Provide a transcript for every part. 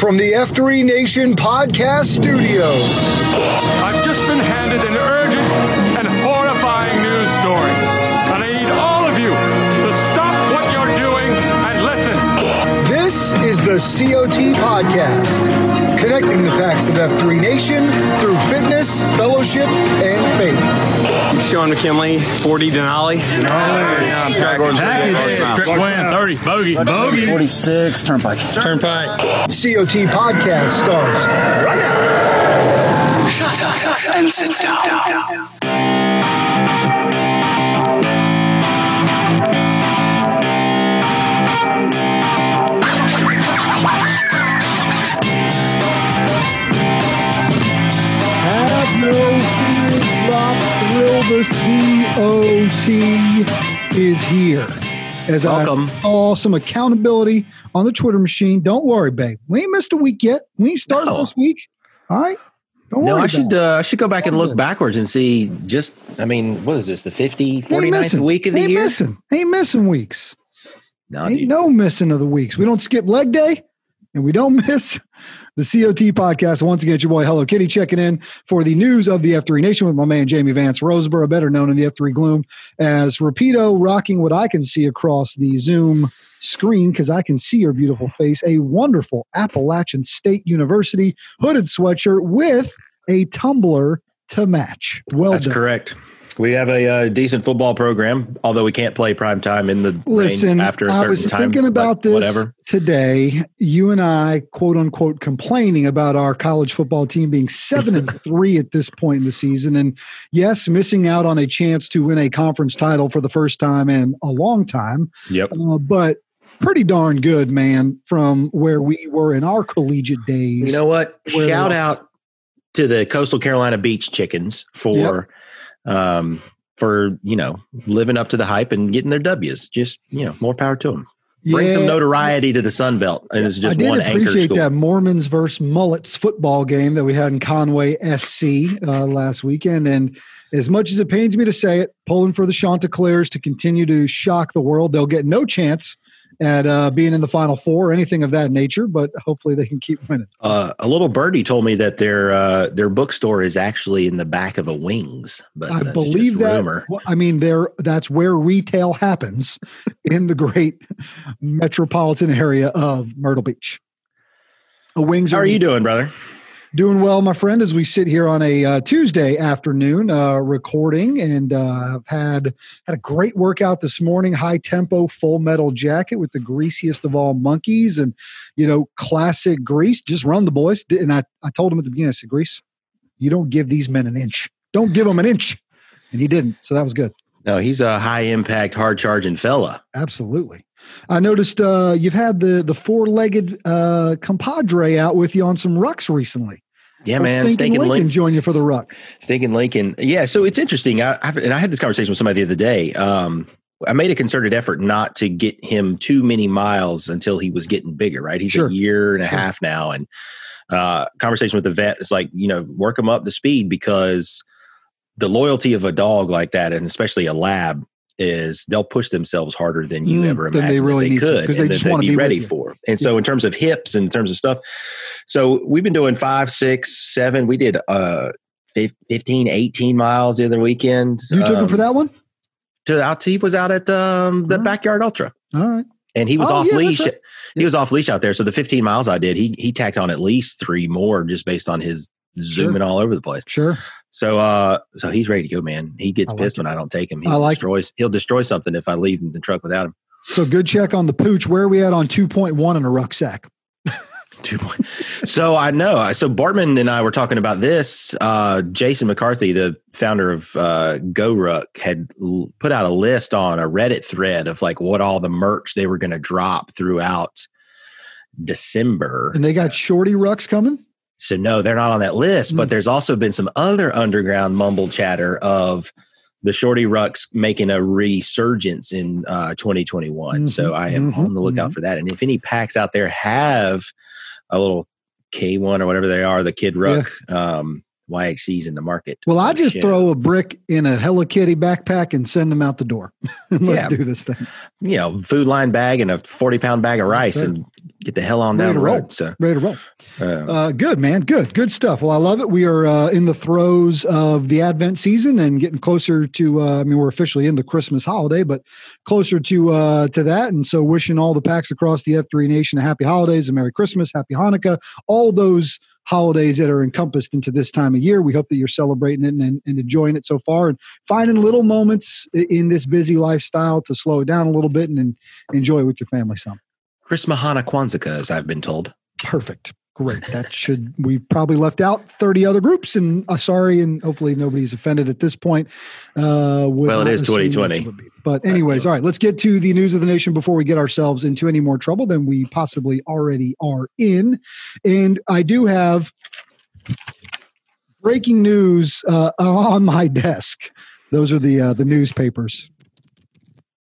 From the F3 Nation Podcast studio. I've just been handed an urgent and horrifying news story. And I need all of you to stop what you're doing and listen. This is the COT Podcast, connecting the packs of F3 Nation through fitness, fellowship, and faith. I'm Sean McKinley, 40 Denali. Yeah, I'm Scott Gordon. Trip win, 30, bogey, bogey. 46, Turnpike. Turnpike. COT Podcast starts right now. Shut up and sit down. Have no thrill. The COT is here. As Welcome. I saw some accountability on the Twitter machine. Don't worry, babe. We ain't missed a week yet. We ain't started No. this week. All right. Don't No. I should uh, I should go back and look backwards and see just I mean, what is this, the 50, Ain't 49th missing. week of the ain't year? Missing. Ain't missing weeks. No, Ain't dude. no missing of the weeks. We don't skip leg day and we don't miss the COT podcast. Once again, it's your boy Hello Kitty checking in for the news of the F3 Nation with my man Jamie Vance Roseborough, better known in the F3 Gloom as Rapido, rocking what I can see across the Zoom screen because I can see your beautiful face. A wonderful Appalachian State University hooded sweatshirt with a tumbler to match. Well That's done. correct. We have a uh, decent football program, although we can't play prime time in the Listen, after a I certain was thinking but about this Whatever. today. You and I, quote unquote, complaining about our college football team being seven and three at this point in the season, and yes, missing out on a chance to win a conference title for the first time in a long time, Yep. uh, but pretty darn good, man, from where we were in our collegiate days. You know what? Shout out to the Coastal Carolina Beach Chickens for um for, you know, living up to the hype and getting their W's. Just, you know, more power to them. Bring some notoriety to the Sun Belt. And it's I just did one appreciate that Mormons versus Mullets football game that we had in Conway SC uh, last weekend. And as much as it pains me to say it, pulling for the Chanticleers to continue to shock the world, they'll get no chance at uh, being in the Final Four or anything of that nature. But hopefully they can keep winning. Uh, a little birdie told me that their uh, their bookstore is actually in the back of a Wings, but I believe that. well, I mean, there that's where retail happens in the great metropolitan area of Myrtle Beach. A wings How are you doing, brother? Doing well, my friend, as we sit here on a uh, Tuesday afternoon uh, recording, and uh, I've had had a great workout this morning. High tempo, full metal jacket with the greasiest of all monkeys, and you know, classic grease. Just run the boys. And I, I told him at the beginning, I said, Grease, you don't give these men an inch. Don't give them an inch, and he didn't. So that was good. No, he's a high impact, hard charging fella. Absolutely. I noticed uh, you've had the the four legged uh, compadre out with you on some rucks recently. Yeah, man. Stinking Stinking Lincoln Lincoln. join you for the ruck. Stinking Lincoln. Yeah, so it's interesting. I, I've, and I had this conversation with somebody the other day. Um, I made a concerted effort not to get him too many miles until he was getting bigger. Right, he's Sure. a year and a Sure. half now, and uh, conversation with the vet is like, you know, work him up to speed because the loyalty of a dog like that, and especially a lab, is they'll push themselves harder than you Mm, ever than they really they to, could, 'cause they just wanna be with ready for. And so, in terms of hips and in terms of stuff, so we've been doing five, six, seven. We did uh 15, 18 miles the other weekend. You took him um, for that one? To he was out at um, the Alright. backyard ultra, All right. and he was Oh, off yeah, leash. right. He was off leash out there. So the 15 miles I did, he he tacked on at least three more just based on his zooming all over the place. Sure. So uh so he's ready to go, man. He gets like pissed it. when I don't take him. He I like it. destroys he'll destroy something if I leave the truck without him. So good check on the pooch. Where are we at on 2.1 in a rucksack? Two point. so I know. So Bartman and I were talking about this. Uh, Jason McCarthy, the founder of uh, GoRuck, had l- put out a list on a Reddit thread of like what all the merch they were going to drop throughout December. And they got shorty rucks coming? So no, they're not on that list. But Mm. there's also been some other underground mumble chatter of the Shorty Rucks making a resurgence in uh, 2021. So Mhm, I am mhm, on the lookout for that. And if any packs out there have a little K1 or whatever they are, the Kid Ruck um, YXCs in the market. Well, I oh, just throw a brick in a Hello Kitty backpack and send them out the door. Let's Yeah. do this thing. you know Food Lion bag and a 40 pound bag of rice and get the hell on Ready down the road. So, Ready to roll. Uh, Uh, good, man. Good. Good stuff. Well, I love it. We are uh, in the throes of the Advent season and getting closer to, uh, I mean, we're officially in the Christmas holiday, but closer to uh, to that. And so wishing all the packs across the F3 Nation a happy holidays, a Merry Christmas, Happy Hanukkah, all those holidays that are encompassed into this time of year. We hope that you're celebrating it and, and enjoying it so far and finding little moments in this busy lifestyle to slow it down a little bit and, and enjoy with your family some. Chris Mahana Kwanzaa, as I've been told. Perfect. Great. That should we probably left out 30 other groups and uh, sorry and hopefully nobody's offended at this point. Uh Well, it is assume much 2020. But anyways, all right, let's get to the news of the nation before we get ourselves into any more trouble than we possibly already are in. And I do have breaking news uh, on my desk. Those are the uh, the newspapers.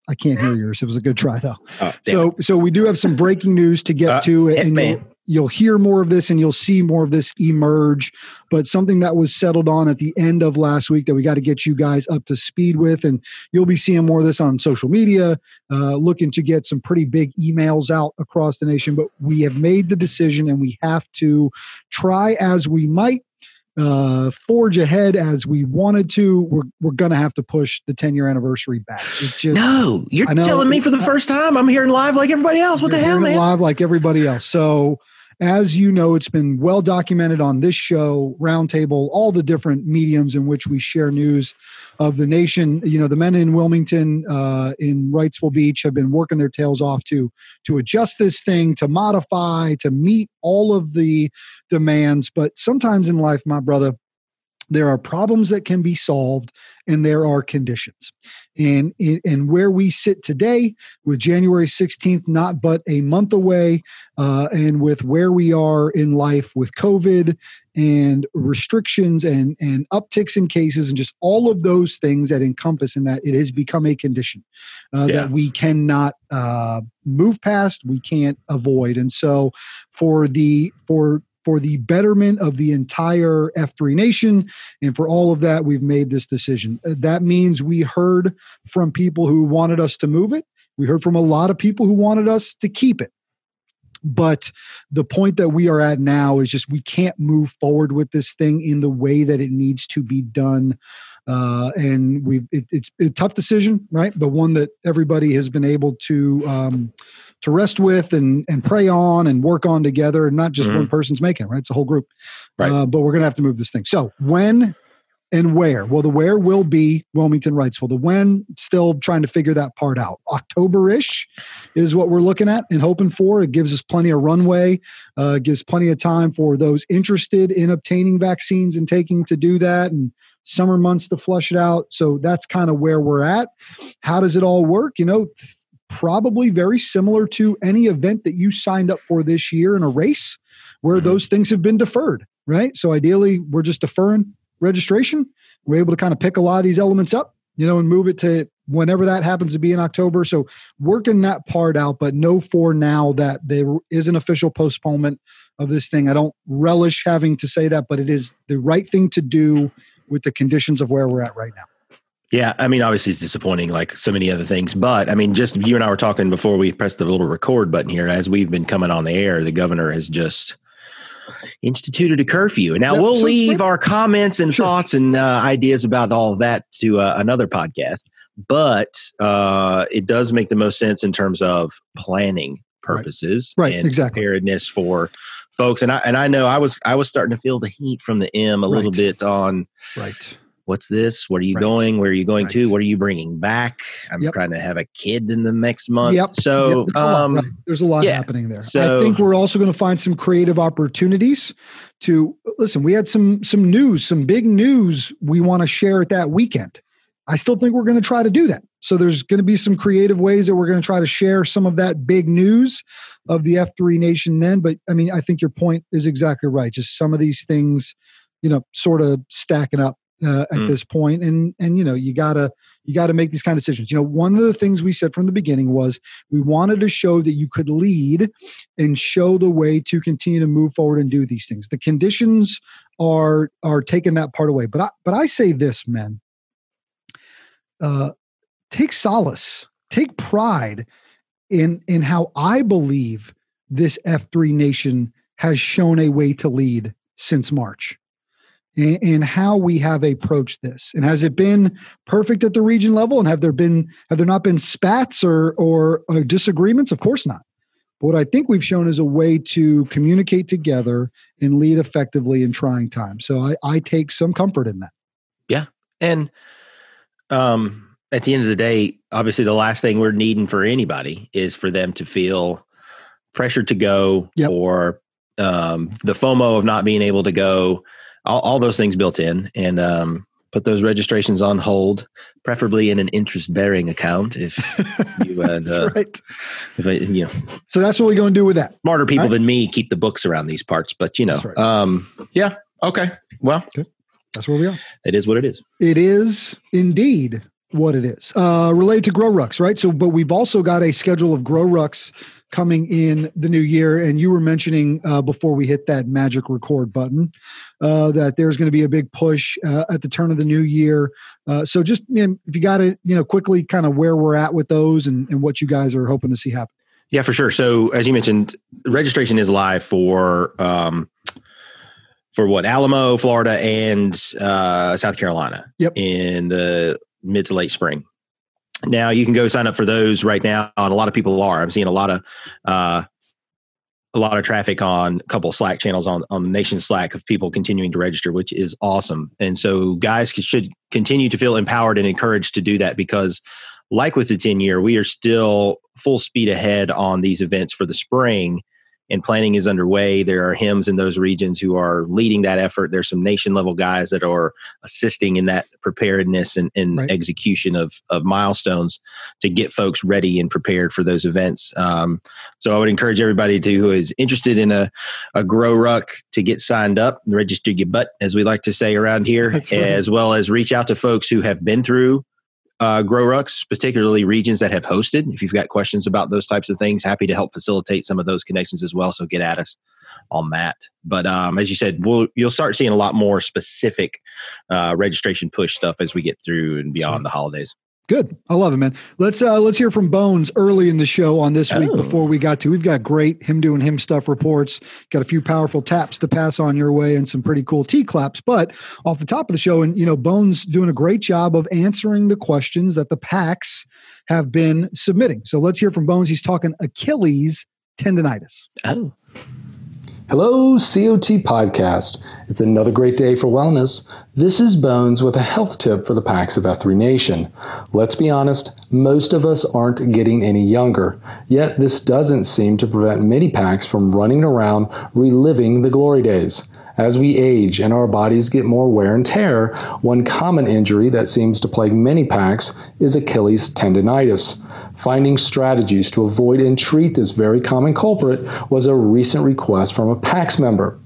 I can't hear yours. It was a good try though. Oh, So so we do have some breaking news to get Uh, to, and. You'll, hear more of this, and you'll see more of this emerge. But something that was settled on at the end of last week that we got to get you guys up to speed with, and you'll be seeing more of this on social media. Uh, looking to get some pretty big emails out across the nation, but we have made the decision, and we have to try as we might uh, forge ahead as we wanted to. We're we're gonna have to push the 10 year anniversary back. Just no, you're telling me for the first time. I'm hearing live like everybody else. What the hell, man? Live like everybody else. So, as you know, it's been well documented on this show, Roundtable, all the different mediums in which we share news of the nation. You know, the men in Wilmington, uh, in Wrightsville Beach, have been working their tails off to to adjust this thing, to modify, to meet all of the demands. But sometimes in life, my brother. There are problems that can be solved, and there are conditions. And and where we sit today, with January 16th not but a month away, uh, and with where we are in life with COVID and restrictions and, and upticks in cases and just all of those things that encompass in that it has become a condition uh, Yeah. that we cannot uh, move past, we can't avoid. And so for the for for the betterment of the entire F3 nation and for all of that, we've made this decision. Uh, That means we heard from people who wanted us to move it. We heard from a lot of people who wanted us to keep it. But the point that we are at now is just we can't move forward with this thing in the way that it needs to be done. Uh, and we've it, it's a tough decision, right? But one that everybody has been able to um, to rest with and and pray on and work on together. And not just Mhm. one person's making right? It's a whole group. Right. Uh, but we're gonna have to move this thing. So when and where? Well, the where will be Wilmington Wrightsville. The when, still trying to figure that part out. October ish is what we're looking at and hoping for. It gives us plenty of runway, uh, gives plenty of time for those interested in obtaining vaccines and taking to do that, and summer months to flush it out. So that's kind of where we're at. How does it all work? You know, probably very similar to any event that you signed up for this year in a race where Mhm. those things have been deferred, right? So ideally, we're just deferring registration. We're able to kind of pick a lot of these elements up, you know, and move it to whenever that happens to be in October. So working that part out, but know for now that there is an official postponement of this thing. I don't relish having to say that, but it is the right thing to do with the conditions of where we're at right now. Yeah, I mean, obviously it's disappointing, like so many other things. But I mean, just you and I were talking before we pressed the little record button here. As we've been coming on the air, the governor has just instituted a curfew. And now Yep, we'll so- leave our comments and Sure. thoughts and uh, ideas about all of that to uh, another podcast. But uh, it does make the most sense in terms of planning purposes Right, and exactly. preparedness for folks. And I and I know I was I was starting to feel the heat from the M a little Right. bit on Right. what's this? Where are you Right. going? Where are you going to? What are you bringing back? I'm Yep. trying to have a kid in the next month. Yep. So, Yep, there's a lot, um, right. there's a lot yeah. happening there. so, I think we're also going to find some creative opportunities to listen. We had some some news, some big news we want to share at that weekend. I still think we're going to try to do that. So there's going to be some creative ways that we're going to try to share some of that big news of the F3 Nation then. But I mean, I think your point is exactly right. Just some of these things, you know, sort of stacking up uh, at Mm. this point, and and you know, you gotta you got to make these kind of decisions. You know, one of the things we said from the beginning was we wanted to show that you could lead and show the way to continue to move forward and do these things. The conditions are are taking that part away. But I but I say this, men. Uh, take solace, take pride in in how I believe this F3 nation has shown a way to lead since March and, and how we have approached this. And has it been perfect at the region level? And have there been have there not been spats or or, or disagreements? Of course not. But what I think we've shown is a way to communicate together and lead effectively in trying times. So I, I take some comfort in that. Yeah. And um at the end of the day, obviously the last thing we're needing for anybody is for them to feel pressure to go Yep. or um, the FOMO of not being able to go, all, all those things built in, and um, put those registrations on hold, preferably in an interest bearing account. If you had, That's uh, right. if I, you know, So that's what we're going to do with that. smarter people Right. than me keep the books around these parts, but you know, right. um, yeah, okay, well, That's where we are. it is what it is. It is indeed what it is. Uh, related to Grow Rucks, right? So, but we've also got a schedule of Grow Rucks coming in the new year. And you were mentioning uh, before we hit that magic record button uh, that there's going to be a big push uh, at the turn of the new year. Uh, so, just you know, if you got to, you know, quickly kind of where we're at with those and, and what you guys are hoping to see happen. Yeah, for sure. So as you mentioned, registration is live for um, for what Alamo, Florida, and uh, South Carolina. Yep. In the mid to late spring. Now you can go sign up for those right now, and a lot of people are. I'm seeing a lot of uh, a lot of traffic on a couple of Slack channels on on the Nation Slack of people continuing to register, which is awesome. And so guys should continue to feel empowered and encouraged to do that because like with the 10 year, we are still full speed ahead on these events for the spring and planning is underway. There are hymns in those regions who are leading that effort. There's some nation level guys that are assisting in that preparedness and, and Right. execution of, of milestones to get folks ready and prepared for those events. Um, so I would encourage everybody to who is interested in a, a grow ruck to get signed up, and register your butt, as we like to say around here, right. as well as reach out to folks who have been through uh, grow rucks, particularly regions that have hosted. If you've got questions about those types of things, happy to help facilitate some of those connections as well. So get at us on that. But um, as you said, we'll, you'll start seeing a lot more specific uh, registration push stuff as we get through and beyond Sure. the holidays. Good. I love it, man. Let's uh let's hear from Bones early in the show on this week Oh. before we got to. We've got great him doing him stuff reports, got a few powerful taps to pass on your way and some pretty cool T claps. But off the top of the show, and you know, Bones doing a great job of answering the questions that the packs have been submitting. So let's hear from Bones. He's talking Achilles tendonitis. Oh, Hello, COT Podcast. It's another great day for wellness. This is Bones with a health tip for the packs of F3 Nation. Let's be honest, most of us aren't getting any younger, yet this doesn't seem to prevent many packs from running around reliving the glory days. As we age and our bodies get more wear and tear, one common injury that seems to plague many packs is Achilles tendonitis. Finding strategies to avoid and treat this very common culprit was a recent request from a PAX member.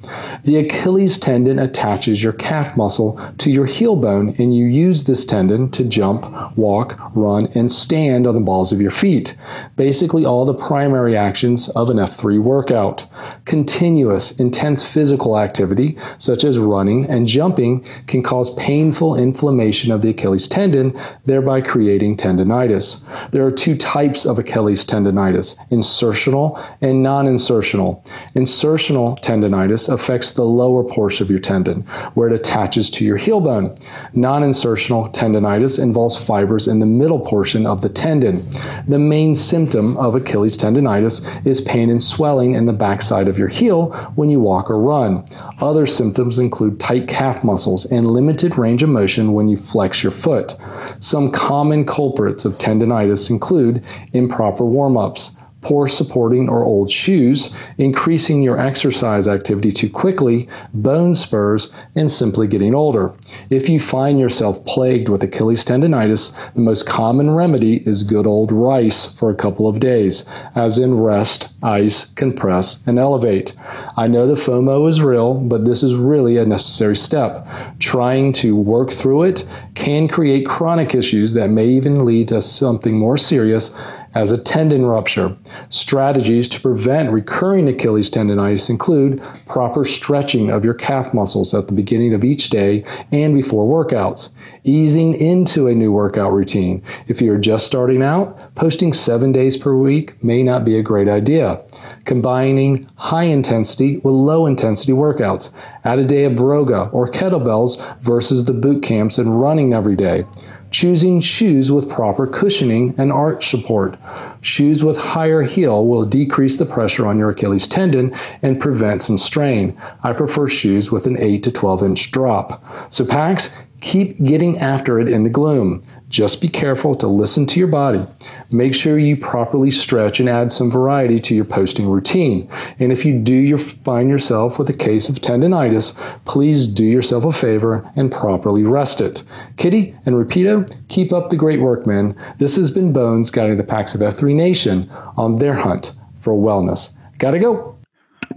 The Achilles tendon attaches your calf muscle to your heel bone, and you use this tendon to jump, walk, run, and stand on the balls of your feet. Basically, all the primary actions of an F3 workout. Continuous, intense physical activity, such as running and jumping, can cause painful inflammation of the Achilles tendon, thereby creating tendonitis. There are two types of Achilles tendonitis insertional and non insertional. Insertional tendonitis affects the lower portion of your tendon, where it attaches to your heel bone. Non insertional tendonitis involves fibers in the middle portion of the tendon. The main symptom of Achilles tendonitis is pain and swelling in the backside of your heel when you walk or run. Other symptoms include tight calf muscles and limited range of motion when you flex your foot. Some common culprits of tendonitis include improper warm ups, poor supporting or old shoes, increasing your exercise activity too quickly, bone spurs, and simply getting older. If you find yourself plagued with Achilles tendonitis, the most common remedy is good old rice for a couple of days, as in rest, ice, compress, and elevate. I know the FOMO is real, but this is really a necessary step. Trying to work through it can create chronic issues that may even lead to something more serious as a tendon rupture. Strategies to prevent recurring Achilles tendonitis include proper stretching of your calf muscles at the beginning of each day and before workouts, easing into a new workout routine. If you're just starting out, posting seven days per week may not be a great idea. Combining high intensity with low intensity workouts. Add a day of broga or kettlebells versus the boot camps and running every day. Choosing shoes with proper cushioning and arch support. Shoes with higher heel will decrease the pressure on your Achilles tendon and prevent some strain. I prefer shoes with an 8 to 12 inch drop. So, Pax, keep getting after it in the gloom. Just be careful to listen to your body. Make sure you properly stretch and add some variety to your posting routine. And if you do your, find yourself with a case of tendonitis, please do yourself a favor and properly rest it. Kitty and Rapido, keep up the great work, man. This has been Bones guiding the Packs of F3 Nation on their hunt for wellness. Gotta go.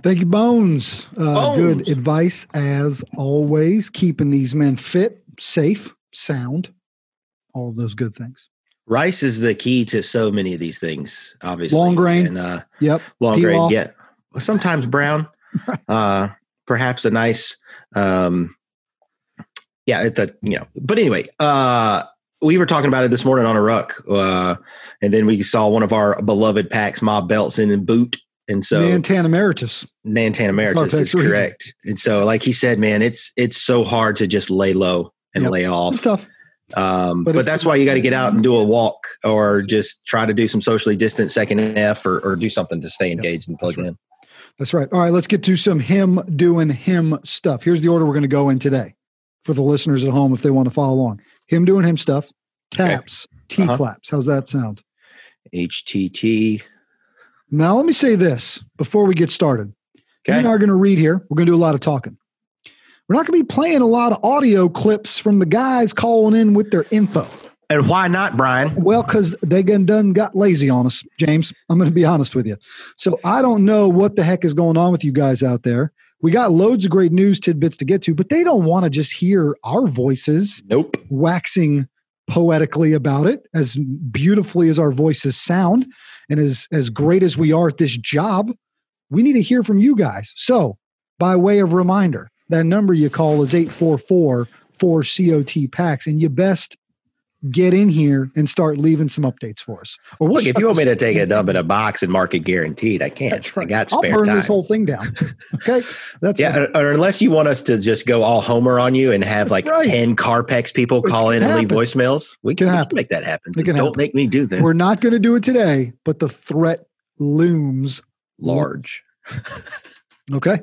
Thank you, Bones. Uh, Bones. Good advice as always. Keeping these men fit, safe, sound, all of those good things. Rice is the key to so many of these things, obviously. Long grain. And uh, Yep. long Peel grain, off. yeah. Sometimes brown. uh, perhaps a nice um yeah, it's a you know. But anyway, uh we were talking about it this morning on a ruck. Uh and then we saw one of our beloved packs, Mob Belts in boot. And so Nantan Emeritus. Nantan Emeritus is correct. And so, like he said, man, it's it's so hard to just lay low and Yep. lay It's off. tough. Um, But but, that's why you got to get out and do a walk or just try to do some socially distant second F or, or do something to stay engaged and plug right. in. That's right. All right, let's get to some him doing him stuff. Here's the order we're going to go in today for the listeners at home if they want to follow along. Him doing him stuff, Okay. taps, T Uh-huh. claps. How's that sound? HTT. Now, let me say this before we get started. You Okay. and I are going to read here. We're going to do a lot of talking. We're not going to be playing a lot of audio clips from the guys calling in with their info. And why not, Brian? Well, because they done got lazy on us, James. I'm going to be honest with you. So I don't know what the heck is going on with you guys out there. We got loads of great news tidbits to get to, but they don't want to just hear our voices Nope. waxing poetically about it, as beautifully as our voices sound, and as as great as we are at this job. We need to hear from you guys. So, by way of reminder, that number you call is 844 4 COT packs, and you best get in here and start leaving some updates for us. Or we'll Look, if you want me to take a dump in a box and mark it guaranteed, I can't. That's right. I got I'll burn time. this whole thing down. Okay, that's yeah, or, or unless you want us to just go all Homer on you and have That's like right. 10 Carpex people Which call in can and leave voicemails, we Can can, we can make that happen. It can Don't happen. make me do that. We're not going to do it today, but the threat looms large. Okay.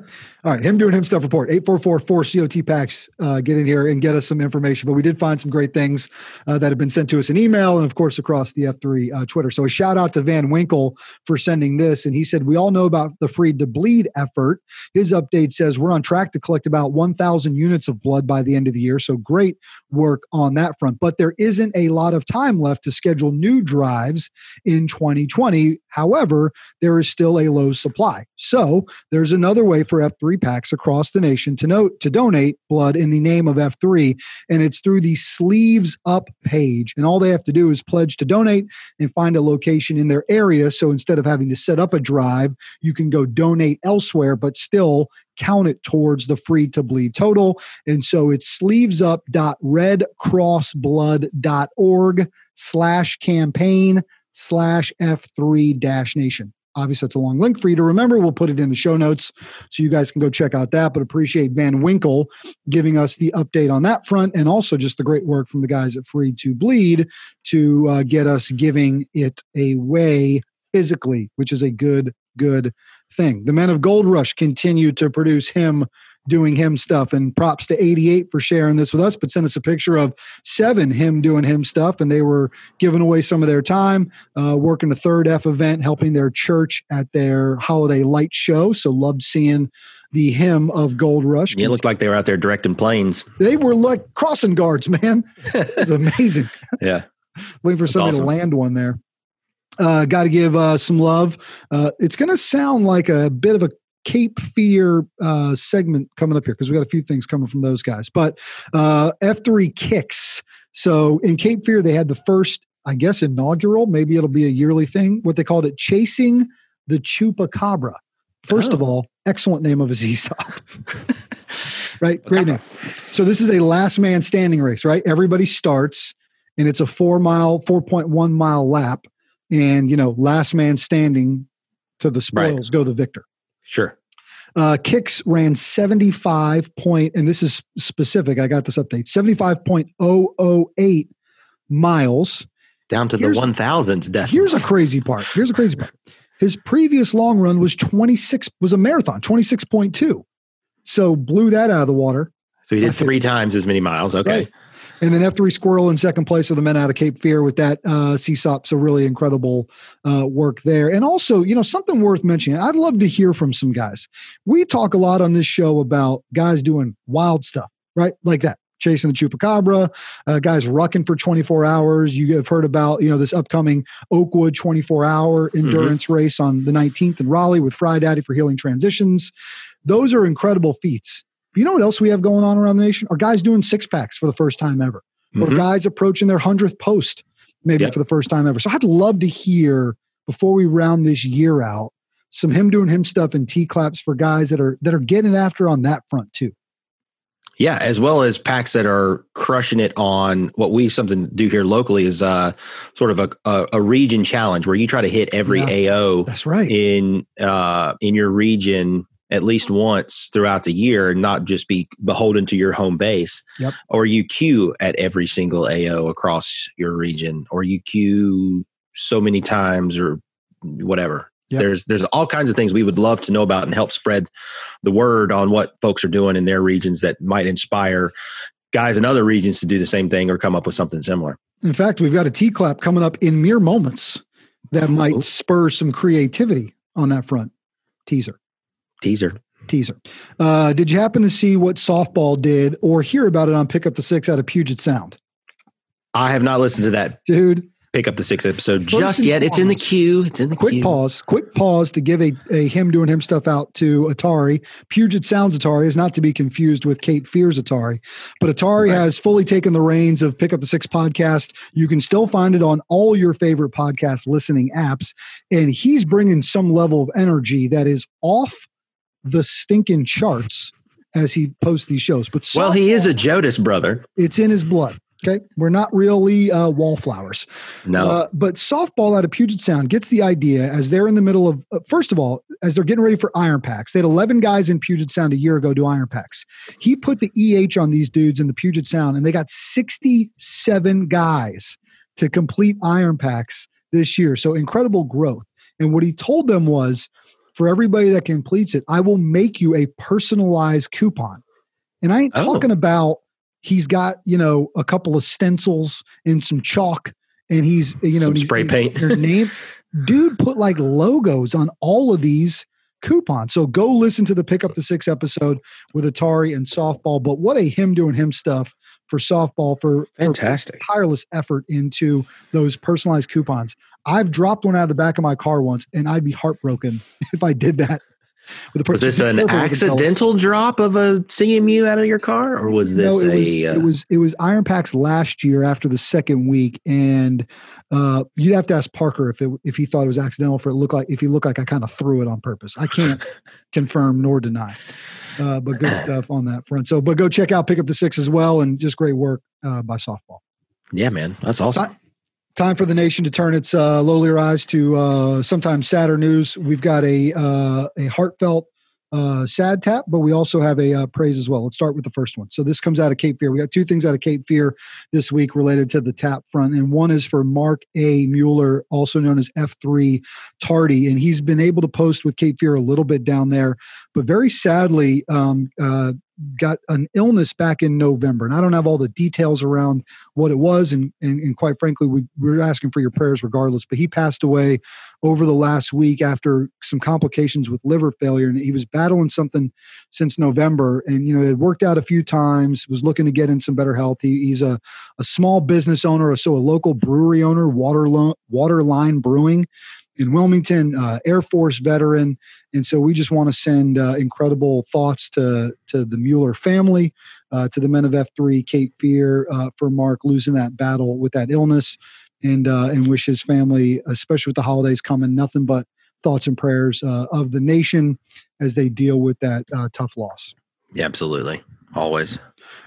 All right. Him doing him stuff report 844 COT packs. Uh, get in here and get us some information. But we did find some great things uh, that have been sent to us in email and, of course, across the F3 uh, Twitter. So a shout out to Van Winkle for sending this. And he said, We all know about the Free to Bleed effort. His update says we're on track to collect about 1,000 units of blood by the end of the year. So great work on that front. But there isn't a lot of time left to schedule new drives in 2020. However, there is still a low supply. So there's another way for F3 packs across the nation to note to donate blood in the name of F3, and it's through the Sleeves Up page. And all they have to do is pledge to donate and find a location in their area. So instead of having to set up a drive, you can go donate elsewhere, but still count it towards the free to bleed total. And so it's sleevesup.redcrossblood.org slash campaign slash F3 dash nation. Obviously, it's a long link for you to remember. We'll put it in the show notes so you guys can go check out that. But appreciate Van Winkle giving us the update on that front and also just the great work from the guys at Free to Bleed to uh, get us giving it away physically, which is a good, good thing. The men of Gold Rush continue to produce him doing him stuff. And props to 88 for sharing this with us, but sent us a picture of seven him doing him stuff. And they were giving away some of their time, uh, working a third F event, helping their church at their holiday light show. So loved seeing the hymn of Gold Rush. It looked like they were out there directing planes. They were like crossing guards, man. It was amazing. Yeah. Waiting for somebody awesome. to land one there. Uh, Got to give uh, some love. Uh, it's going to sound like a bit of a Cape Fear uh, segment coming up here because we got a few things coming from those guys. But uh, F3 kicks. So in Cape Fear, they had the first I guess, inaugural. Maybe it'll be a yearly thing. What they called it, chasing the chupacabra. First of Oh. all, excellent name of his ESOP. right, great name. So this is a last man standing race. Right, everybody starts, and it's a four mile, four point one mile lap, and you know, last man standing to the Right. spoils go the victor. Sure. Uh, Kicks ran 75 point, and this is specific. I got this update 75.008 miles. Down to the Here's- one thousandths decimal. Here's a crazy part. Here's a crazy part. His previous long run was 26, was a marathon, 26.2. So blew that out of the water. so he did three times as many miles. Okay. Right. And then F3 Squirrel in second place of the men out of Cape Fear with that uh, CSAUP. So really incredible uh, work there. And also, you know, something worth mentioning. I'd love to hear from some guys. We talk a lot on this show about guys doing wild stuff, right? Like that. Chasing the chupacabra, uh, guys rucking for 24 hours. You have heard about, you know, this upcoming Oakwood 24 hour endurance race on the 19th in Raleigh with Fry Daddy for Healing Transitions. Those are incredible feats. But you know what else we have going on around the nation? Are guys doing six packs for the first time ever? Or Mhm. guys approaching their hundredth post, maybe Yep. for the first time ever. So I'd love to hear before we round this year out some him doing him stuff and T claps for guys that are that are getting after on that front too. Yeah, as well as packs that are crushing it on what we something do here locally is uh sort of a, a, a region challenge where you try to hit every Yeah. AO That's right. in uh in your region at least once throughout the year and not just be beholden to your home base. Yep. Or you queue at every single AO across your region or you queue so many times or whatever. Yep. There's there's all kinds of things we would love to know about and help spread the word on what folks are doing in their regions that might inspire guys in other regions to do the same thing or come up with something similar. In fact, we've got a T clap coming up in mere moments that might spur some creativity on that front. Teaser. Teaser. Teaser. Uh, did you happen to see what softball did or hear about it on Pick Up the Six out of Puget Sound? I have not listened to that Dude, pick up the six episode First just yet. It's in the queue. It's in the quick queue. pause quick pause to give a, a him doing him stuff out to atari puget sounds atari is not to be confused with cape fears atari but atari Right. has fully taken the reins of pick up the six podcast you can still find it on all your favorite podcast listening apps and he's bringing some level of energy that is off the stinking charts as he posts these shows but Well, he is a Jodas brother. it's in his blood okay we're not really uh, wallflowers No. uh, but softball out of Puget Sound gets the idea as they're in the middle of, uh, first of all, as they're getting ready for Iron Packs. They had 11 guys in Puget Sound a year ago do Iron Packs. He put the EH on these dudes in the Puget Sound, and they got 67 guys to complete Iron Packs this year. So incredible growth. And what he told them was for everybody that completes it, I will make you a personalized coupon. And I ain't Oh. talking about he's got, you know, a couple of stencils and some chalk and he's, you know, Some he- spray paint. Their name. Dude put like logos on all of these coupons. So go listen to the Pick Up the Six episode with Atari and softball. But what a him doing him stuff for softball for, for Fantastic. tireless effort into those personalized coupons. I've dropped one out of the back of my car once, and I'd be heartbroken if I did that. With the Was this an careful with them, fellas. accidental drop of a CMU out of your car, or was this no, it a? was, uh, it was it was Iron Packs last year after the second week, and uh, you'd have to ask Parker if it, if he thought it was accidental. For it looked like if he looked like I kind of threw it on purpose. I can't confirm nor deny, uh, but good stuff on that front. So, but go check out Pick Up the Six as well, and just great work uh, by softball. yeah, man, that's awesome. Time for the nation to turn its uh, lowlier eyes to uh, sometimes sadder news. We've got a uh, a heartfelt uh, sad tap, but we also have a uh, praise as well. Let's start with the first one. So this comes out of Cape Fear. We got two things out of Cape Fear this week related to the tap front, and one is for Mark A. Mueller, also known as F3 Tardy, and he's been able to post with Cape Fear a little bit down there, but very sadly um, uh, got an illness back in November, and I don't have all the details around what it was, and and, and quite frankly, we we're asking for your prayers regardless. But he passed away over the last week after some complications with liver failure, and he was battling something since November, and you know it worked out a few times. Was looking to get in some better health. He, he's a a small business owner, so a local brewery owner, Waterlo- Waterline Brewing. In Wilmington, uh, Air Force veteran, and so we just want to send uh, incredible thoughts to to the Mueller family, uh, to the men of F3, Cape Fear, uh, for Mark losing that battle with that illness. and uh, and wish his family, especially with the holidays coming, nothing but thoughts and prayers uh, of the nation as they deal with that tough loss. Yeah, absolutely. Always.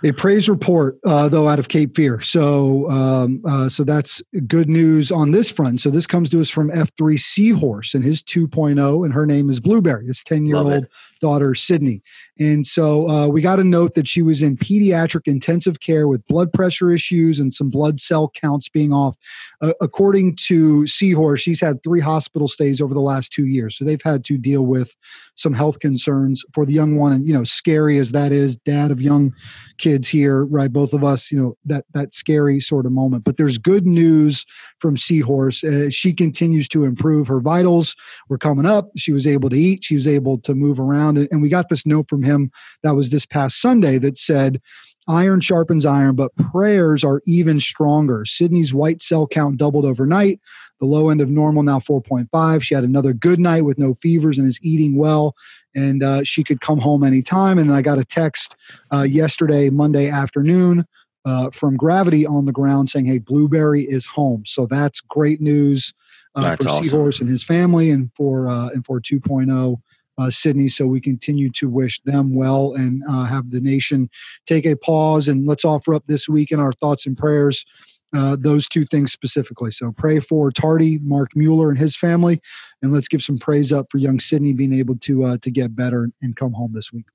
A praise report, uh, though, out of Cape Fear. So, um, uh, so that's good news on this front. So this comes to us from F3 Seahorse and his 2.0, and her name is Blueberry. This 10 year old daughter, Sydney. And so uh, we got a note that she was in pediatric intensive care with blood pressure issues and some blood cell counts being off. Uh, according to Seahorse, she's had three hospital stays over the last two years. So they've had to deal with some health concerns for the young one. And, you know, scary as that is, dad of young kids here, right? Both of us, you know, that, that scary sort of moment. But there's good news from Seahorse. Uh, she continues to improve. Her vitals were coming up. She was able to eat. She was able to move around. And, and we got this note from him that was this past Sunday that said, Iron sharpens iron, but prayers are even stronger. Sydney's white cell count doubled overnight. The low end of normal now 4.5. She had another good night with no fevers and is eating well. And uh, she could come home anytime. And then I got a text uh, yesterday, Monday afternoon, uh, from Gravity on the ground saying, "Hey, Blueberry is home." So that's great news uh, That's for awesome. Seahorse and his family, and for uh, and for 2.0 uh, Sydney. So we continue to wish them well and uh, have the nation take a pause and let's offer up this week in our thoughts and prayers. Uh, those two things specifically. So pray for Tardy, Mark Mueller, and his family, and let's give some praise up for young Sydney being able to uh, to get better and come home this week.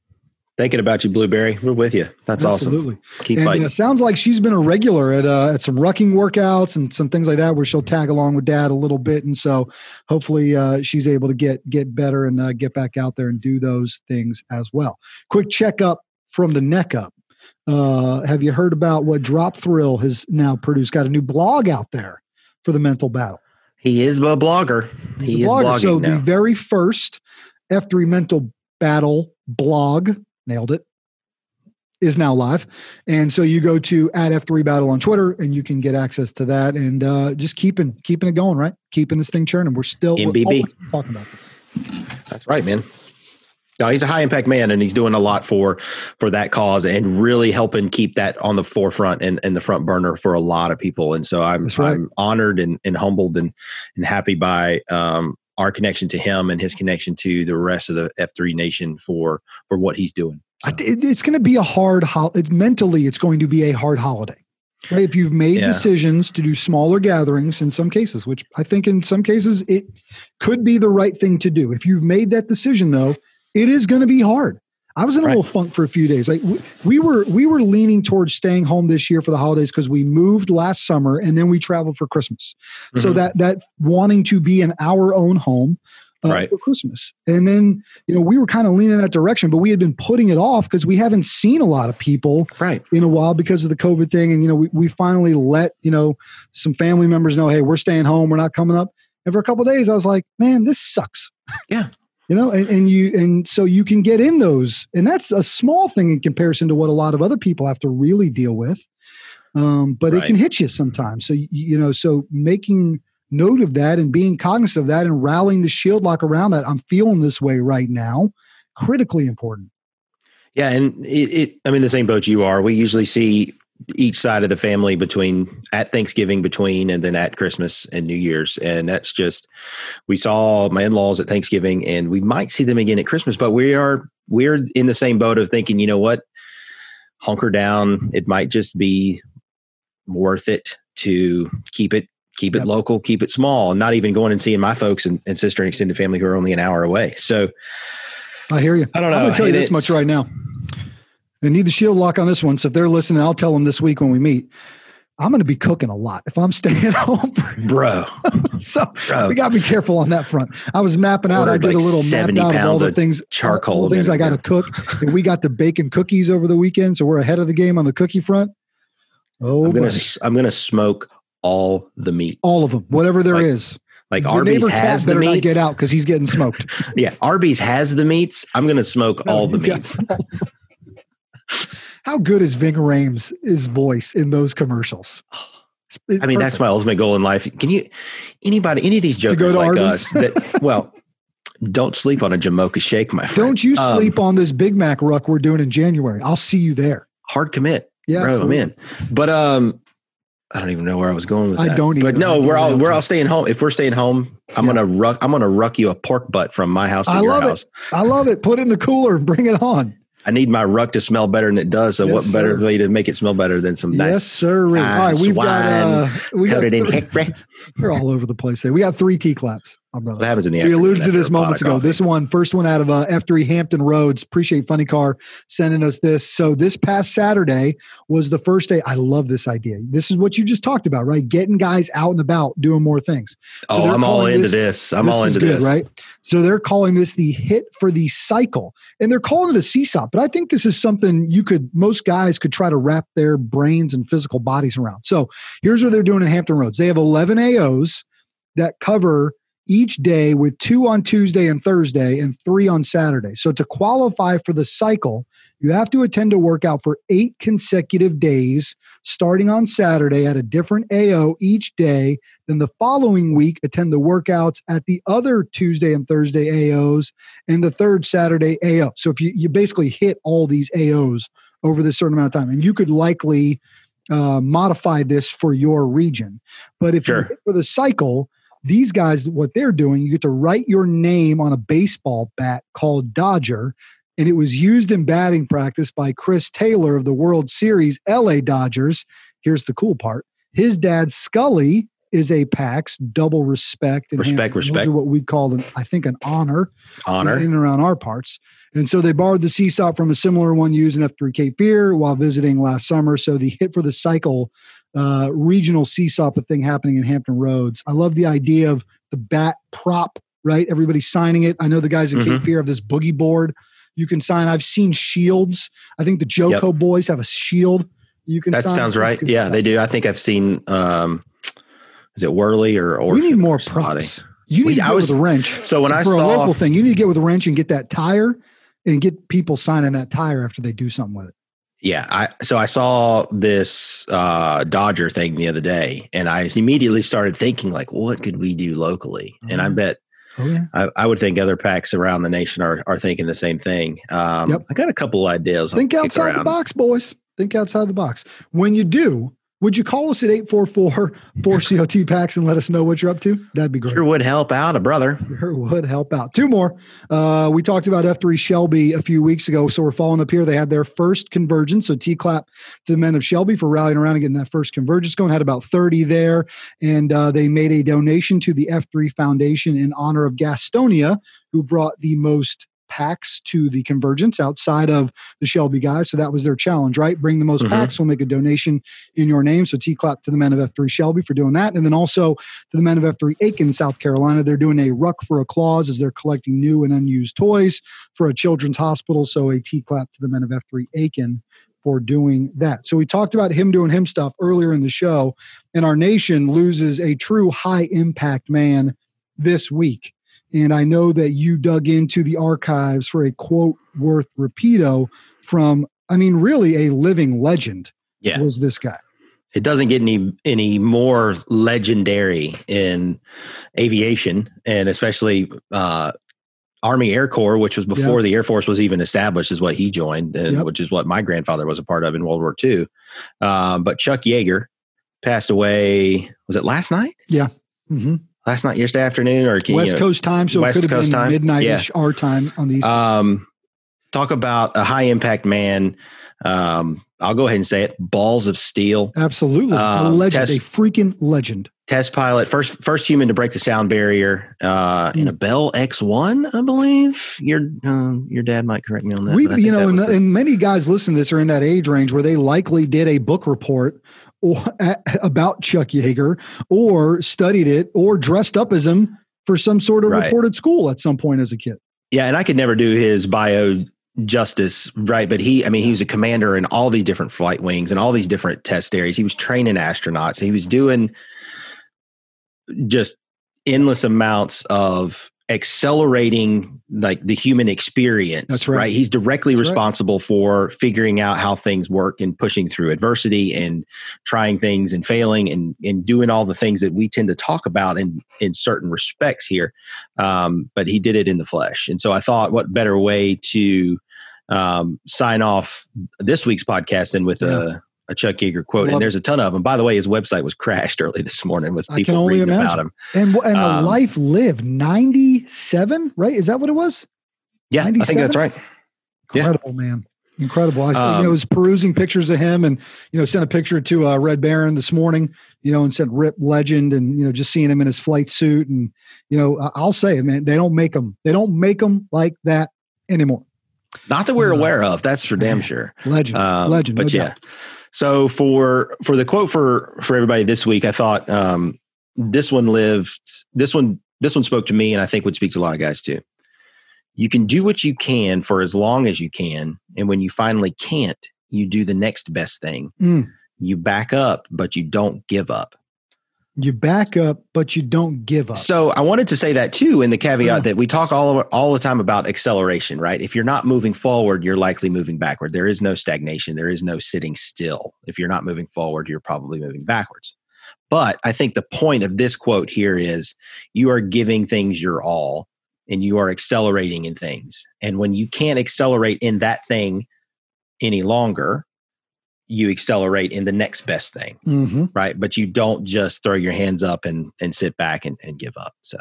Thinking about you, Blueberry. We're with you. That's Absolutely. awesome. Keep and fighting. it sounds like she's been a regular at uh, at some rucking workouts and some things like that, where she'll tag along with dad a little bit, and so hopefully uh, she's able to get get better and uh, get back out there and do those things as well. Quick checkup from the neck up. Uh, have you heard about what Drop Thrill has now produced? Got a new blog out there for the mental battle. he is a blogger. He's he a blogger. so now. the very first F3 Mental Battle blog, nailed it, is now live. And so you go to at F3 Battle on Twitter and you can get access to that and uh, just keeping keeping it going, right? Keeping this thing churning. We're still we're MBB. talking about this. That's right, man. No, he's a high impact man, and he's doing a lot for for that cause, and really helping keep that on the forefront and, and the front burner for a lot of people. And so I'm right. I'm honored and, and humbled and and happy by um, our connection to him and his connection to the rest of the F3 nation for for what he's doing. It- it's going to be a hard ho- it's mentally it's going to be a hard holiday right if you've made Yeah. decisions to do smaller gatherings in some cases which i think in some cases it could be the right thing to do if you've made that decision though it is going to be hard i was in a Right. little funk for a few days like we, we were we were leaning towards staying home this year for the holidays because we moved last summer and then we traveled for christmas so Mhm. that that wanting to be in our own home uh, Right. for Christmas. And then, you know, we were kind of leaning in that direction, but we had been putting it off because we haven't seen a lot of people right, in a while because of the COVID thing. And, you know, we, we finally let, you know, some family members know, hey, we're staying home, we're not coming up. And for a couple of days, I was like, man, this sucks. Yeah. You know, and, and you and so you can get in those, and that's a small thing in comparison to what a lot of other people have to really deal with. Um, but it can hit you sometimes. So you, know, so making note of that and being cognizant of that and rallying the shield lock around that. I'm feeling this way right now. Critically important. yeah, and it, it. I'm in the same boat you are. We usually see each side of the family between at Thanksgiving, between and then at Christmas and New Year's, and that's just we saw my in-laws at Thanksgiving, and we might see them again at Christmas. But we are we're in the same boat of thinking, you know what, hunker down. It might just be worth it to keep it keep it Yep. local, keep it small, not even going and seeing my folks and, and sister and extended family who are only an hour away. So I hear you. I don't know. I'm going to tell you this much right now. I need the shield lock on this one. So if they're listening, I'll tell them this week when we meet. I'm going to be cooking a lot if I'm staying home. bro, so bro, we got to be careful on that front. I was mapping out. I did like a little map out of all the things, charcoal the things I got to cook. And we got to bacon cookies over the weekend, so we're ahead of the game on the cookie front. Oh, I'm gonna I'm gonna smoke all the meats. all of them, whatever there is. Like, like The Arby's has the better not meats. get out because he's getting smoked. Yeah, Arby's has the meats. I'm gonna smoke No, all the meats. How good is Ving Rhames' his voice in those commercials? It's I mean, that's my ultimate goal in life. Can you, anybody, any of these To jokers go to like Arby's? us that, well, don't sleep on a Jamocha shake, my friend. Don't you Um, sleep on this Big Mac ruck we're doing in January. I'll see you there. hard commit. Yeah, bro. I'm in. But um, I don't even know where I was going with I that. don't But no, we're all we're all staying home. If we're staying home, I'm Yeah. gonna ruck. I'm gonna ruck you a pork butt from my house to I your love it. house. I love it. Put it in the cooler and bring it on. I need my ruck to smell better than it does. So Yes, what better sir. way to make it smell better than some nice. yes, nice sir. All right, we've got uh, we got coated in three, hickory? we're all over the place. There, we got three T claps. Brother. What happens in the we alluded to this moments ago. coffee? This one, first one out of uh, F3 Hampton Roads. Appreciate Funny Car sending us this. So this past Saturday was the first day. I love this idea. This is what you just talked about, right? Getting guys out and about, doing more things. So oh, I'm all into this- this. I'm this all into good, this. right? So they're calling this the hit for the cycle, and they're calling it a seesaw. But I think this is something you could, most guys could try to wrap their brains and physical bodies around. So here's what they're doing in Hampton Roads. They have 11 AOs that cover each day with two on Tuesday and Thursday and three on Saturday. So to qualify for the cycle, you have to attend a workout for eight consecutive days, starting on Saturday at a different AO each day. Then the following week, attend the workouts at the other Tuesday and Thursday AOs and the third Saturday AO. So if you, you basically hit all these AOs over this certain amount of time, and you could likely uh, modify this for your region. But if you Sure. hit for the cycle, these guys, what they're doing, you get to write your name on a baseball bat called Dodger. And it was used in batting practice by Chris Taylor of the World Series LA Dodgers. Here's the cool part his dad, Scully, is a PAX, double respect. and Respect, hand- respect. what we call, an, I think, an honor Honor. in and around our parts. And so they borrowed the seesaw from a similar one used in F3 Cape Fear while visiting last summer. So the hit for the cycle uh, regional seesaw the thing happening in Hampton Roads. I love the idea of the bat prop, right? Everybody signing it. I know the guys in Cape Mhm. Fear have this boogie board you can sign. I've seen shields. I think the Joco boys have a shield you can That sounds right. Yeah, they do. I think I've seen. um Is it Worley or or we need more props. You We- need to I get was- with a wrench. So when I for a local thing, you need to get with a wrench and get that tire and get people signing that tire after they do something with it. Yeah, I so I saw this uh Dodger thing the other day, and I immediately started thinking like, what could we do locally? And I Mhm. bet Oh yeah. I, I would think other packs around the nation are are thinking the same thing. Um, Yep. I got a couple ideas. Think outside the box, boys. Think outside the box. When you do, would you call us at 844 4COT packs and let us know what you're up to? That'd be great. Sure would help out a brother. Sure would help out. Two more. Uh, we talked about F3 Shelby a few weeks ago, so we're following up here. They had their first convergence. So T clap to the men of Shelby for rallying around and getting that first convergence going. Had about 30 there, and uh, they made a donation to the F3 Foundation in honor of Gastonia, who brought the most packs to the convergence outside of the Shelby guys. So that was their challenge, right? Bring the most Mhm. packs. We'll make a donation in your name. So T clap to the men of F3 Shelby for doing that. And then also to the men of F3 Aiken, South Carolina. They're doing a ruck for a clause as they're collecting new and unused toys for a children's hospital. So a T clap to the men of F3 Aiken for doing that. So we talked about him doing him stuff earlier in the show, and our nation loses a true high impact man this week. And I know that you dug into the archives for a quote worth repeato from, I mean, really a living legend Yeah. was this guy. It doesn't get any any more legendary in aviation, and especially uh, Army Air Corps, which was before the Air Force was even established, is what he joined, and Yep. which is what my grandfather was a part of in World War II. Um, but Chuck Yeager passed away. Was it last night? Yeah. Mm hmm Last night, yesterday afternoon, or can West you, Coast time, so West it could have Coast been time? midnight-ish our time on these. Um, talk about a high impact man. Um, I'll go ahead and say it: balls of steel. Absolutely, a um, legend, test- a freaking legend. test pilot, first first human to break the sound barrier uh, in a Bell X one, I believe. Your um, your dad might correct me on that. we, you know, and, the- and many guys listen to this are in that age range where they likely did a book report or about Chuck Yeager, or studied it, or dressed up as him for some sort of Right. reported school at some point as a kid. yeah, and I could never do his bio justice, right? But he, I mean, he was a commander in all these different flight wings and all these different test areas. He was training astronauts. He was doing just endless amounts of accelerating like the human experience That's right. he's directly That's right. responsible for figuring out how things work and pushing through adversity and trying things and failing and and doing all the things that we tend to talk about in in certain respects here um, but he did it in the flesh and so i thought what better way to um, sign off this week's podcast than with a a Chuck Yeager quote, Love and there's a ton of them. By the way, his website was crashed early this morning with I can people only reading about imagine. him. And and a Um, life lived ninety seven, right? Is that what it was? Yeah, I think that's right. Yeah. Incredible, man. Incredible. I saw, you Um, know, was perusing pictures of him and, you know, sent a picture to uh, Red Baron this morning, you know, and said Rip Legend and, you know, just seeing him in his flight suit. And, you know, I'll say man, they don't make them, they don't make them like that anymore. Not that we're Uh, aware of. That's for damn sure. Legend. Um, Legend. But no yeah. doubt. So for for the quote for for everybody this week, I thought um, this one lived. This one this one spoke to me, and I think would speak to a lot of guys too. You can do what you can for as long as you can, and when you finally can't, you do the next best thing. Mm. You back up, but you don't give up. You back up, but you don't give up. So I wanted to say that too, in the caveat that we talk all all the time about acceleration, right? If you're not moving forward, you're likely moving backward. There is no stagnation. There is no sitting still. If you're not moving forward, you're probably moving backwards. But I think the point of this quote here is you are giving things your all and you are accelerating in things. And when you can't accelerate in that thing any longer, you accelerate in the next best thing Mhm. right? But you don't just throw your hands up and and sit back and, and give up. So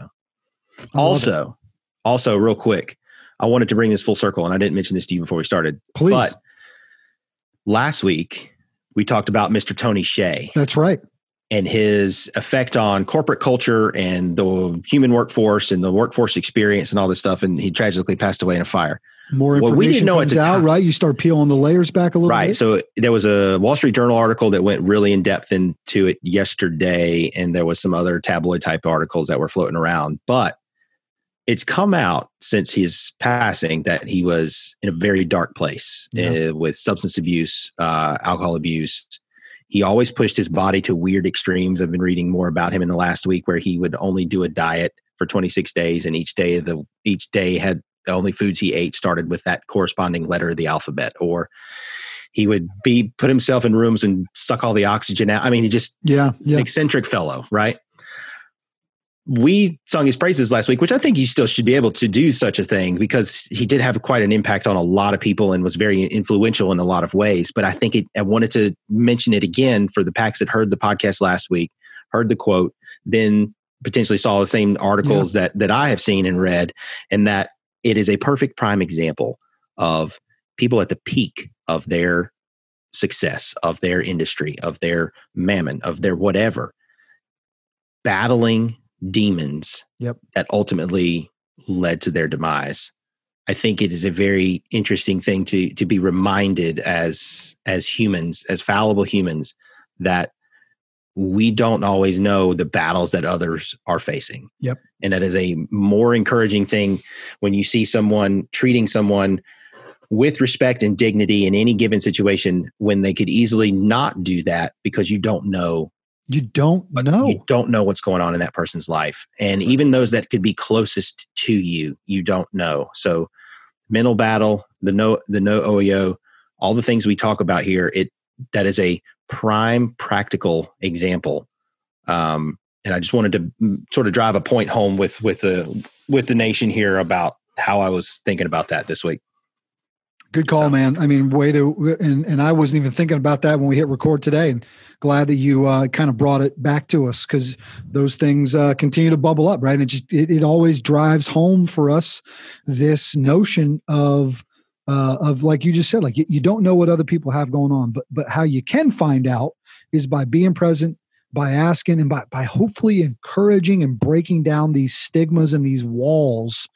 I also, also real quick, I wanted to bring this full circle, and I didn't mention this to you before we started. please. But last week we talked about Mr. Tony Hsieh That's right. and his effect on corporate culture and the human workforce and the workforce experience and all this stuff. And he tragically passed away in a fire. More Well, information we didn't know comes the out, time. right? You start peeling the layers back a little bit. Right. bit. So there was a Wall Street Journal article that went really in depth into it yesterday, and there was some other tabloid type articles that were floating around. But it's come out since his passing that he was in a very dark place Yeah. uh, with substance abuse, uh, alcohol abuse. He always pushed his body to weird extremes. I've been reading more about him in the last week, where he would only do a diet for 26 days, and each day of the each day had the only foods he ate started with that corresponding letter of the alphabet, or he would be put himself in rooms and suck all the oxygen out. I mean, he just yeah. an Yeah. eccentric fellow, right? We sung his praises last week, which I think you still should be able to do such a thing because he did have quite an impact on a lot of people and was very influential in a lot of ways. But I think it, I wanted to mention it again for the packs that heard the podcast last week, heard the quote, then potentially saw the same articles that that I have seen and read, and that it is a perfect prime example of people at the peak of their success, of their industry, of their mammon, of their whatever, battling demons Yep. that ultimately led to their demise. I think it is a very interesting thing to to be reminded as as humans, as fallible humans, that we don't always know the battles that others are facing. Yep. And that is a more encouraging thing when you see someone treating someone with respect and dignity in any given situation when they could easily not do that because you don't know You don't know. you don't know what's going on in that person's life and even those that could be closest to you you don't know so mental battle the no the no oeo all the things we talk about here it that is a prime practical example um and i just wanted to mm, sort of drive a point home with with the with the nation here about how i was thinking about that this week Good call, So- man. I mean, way to and and I wasn't even thinking about that when we hit record today. And glad that you uh, kind of brought it back to us because those things uh, continue to bubble up, right? And it just it, it always drives home for us this notion of uh, of like you just said, like you, you don't know what other people have going on, but but how you can find out is by being present, by asking, and by by hopefully encouraging and breaking down these stigmas and these walls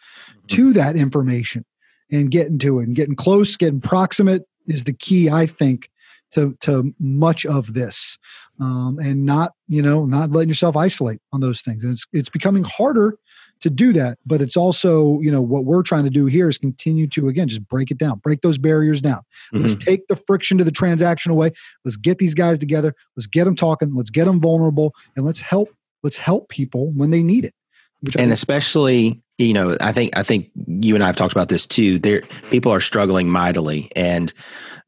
to that information and getting to it and getting close, getting proximate is the key, I think, to to much of this, um, and not you know not letting yourself isolate on those things. And it's it's becoming harder to do that, but it's also you know what we're trying to do here is continue to again just break it down, break those barriers down. Let's mm-hmm. take the friction to the transaction away. Let's get these guys together. Let's get them talking. Let's get them vulnerable, and let's help let's help people when they need it. And especially you know i think i think you and i have talked about this too there people are struggling mightily and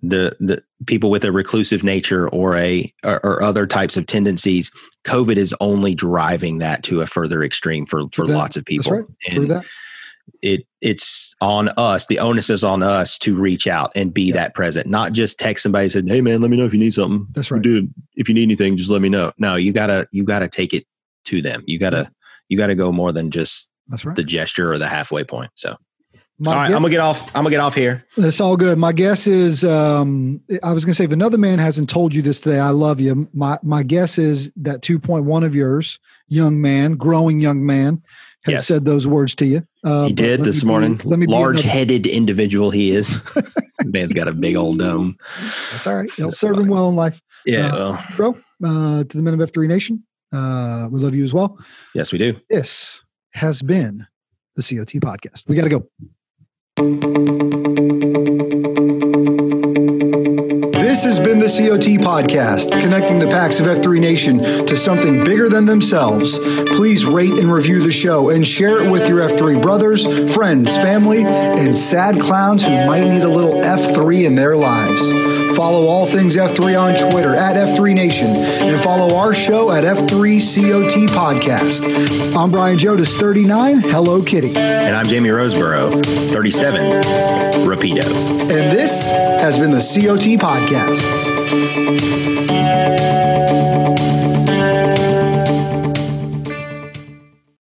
the the people with a reclusive nature or a or, or other types of tendencies covid is only driving that to a further extreme for for that. lots of that's people right. And that. it it's on us. The onus is on us to reach out and be that present, not just text somebody and say, "Hey man, let me know if you need something." That's right. Dude, if you need anything, just let me know. No, you gotta you gotta take it to them. You gotta you gotta go more than just That's right. the gesture or the halfway point. So, My all right, guess- I'm gonna get off. I'm gonna get off here. That's all good. My guess is, um, I was going to say, if another man hasn't told you this today, I love you. My my guess is that 2.1 of yours, young man, growing young man, has Yes. said those words to you. Uh, he did this me morning. let me be large another- headed individual he is. Man's got a big old dome. That's all right. So- serve him well in life, Yeah. Uh, well, bro. Uh, to the men of F3 Nation, uh, we love you as well. yes, we do. This has been the COT podcast. We got to go. This has been the COT podcast, connecting the packs of F3 Nation to something bigger than themselves. Please rate and review the show and share it with your F3 brothers, friends, family, and sad clowns who might need a little F3 in their lives. Follow all things F3 on Twitter at F3 Nation and follow our show at F3 COT Podcast. I'm Brian Jodas, 39. Hello, Kitty. And I'm Jamie Roseborough, 37, Rapido. And this has been the COT Podcast.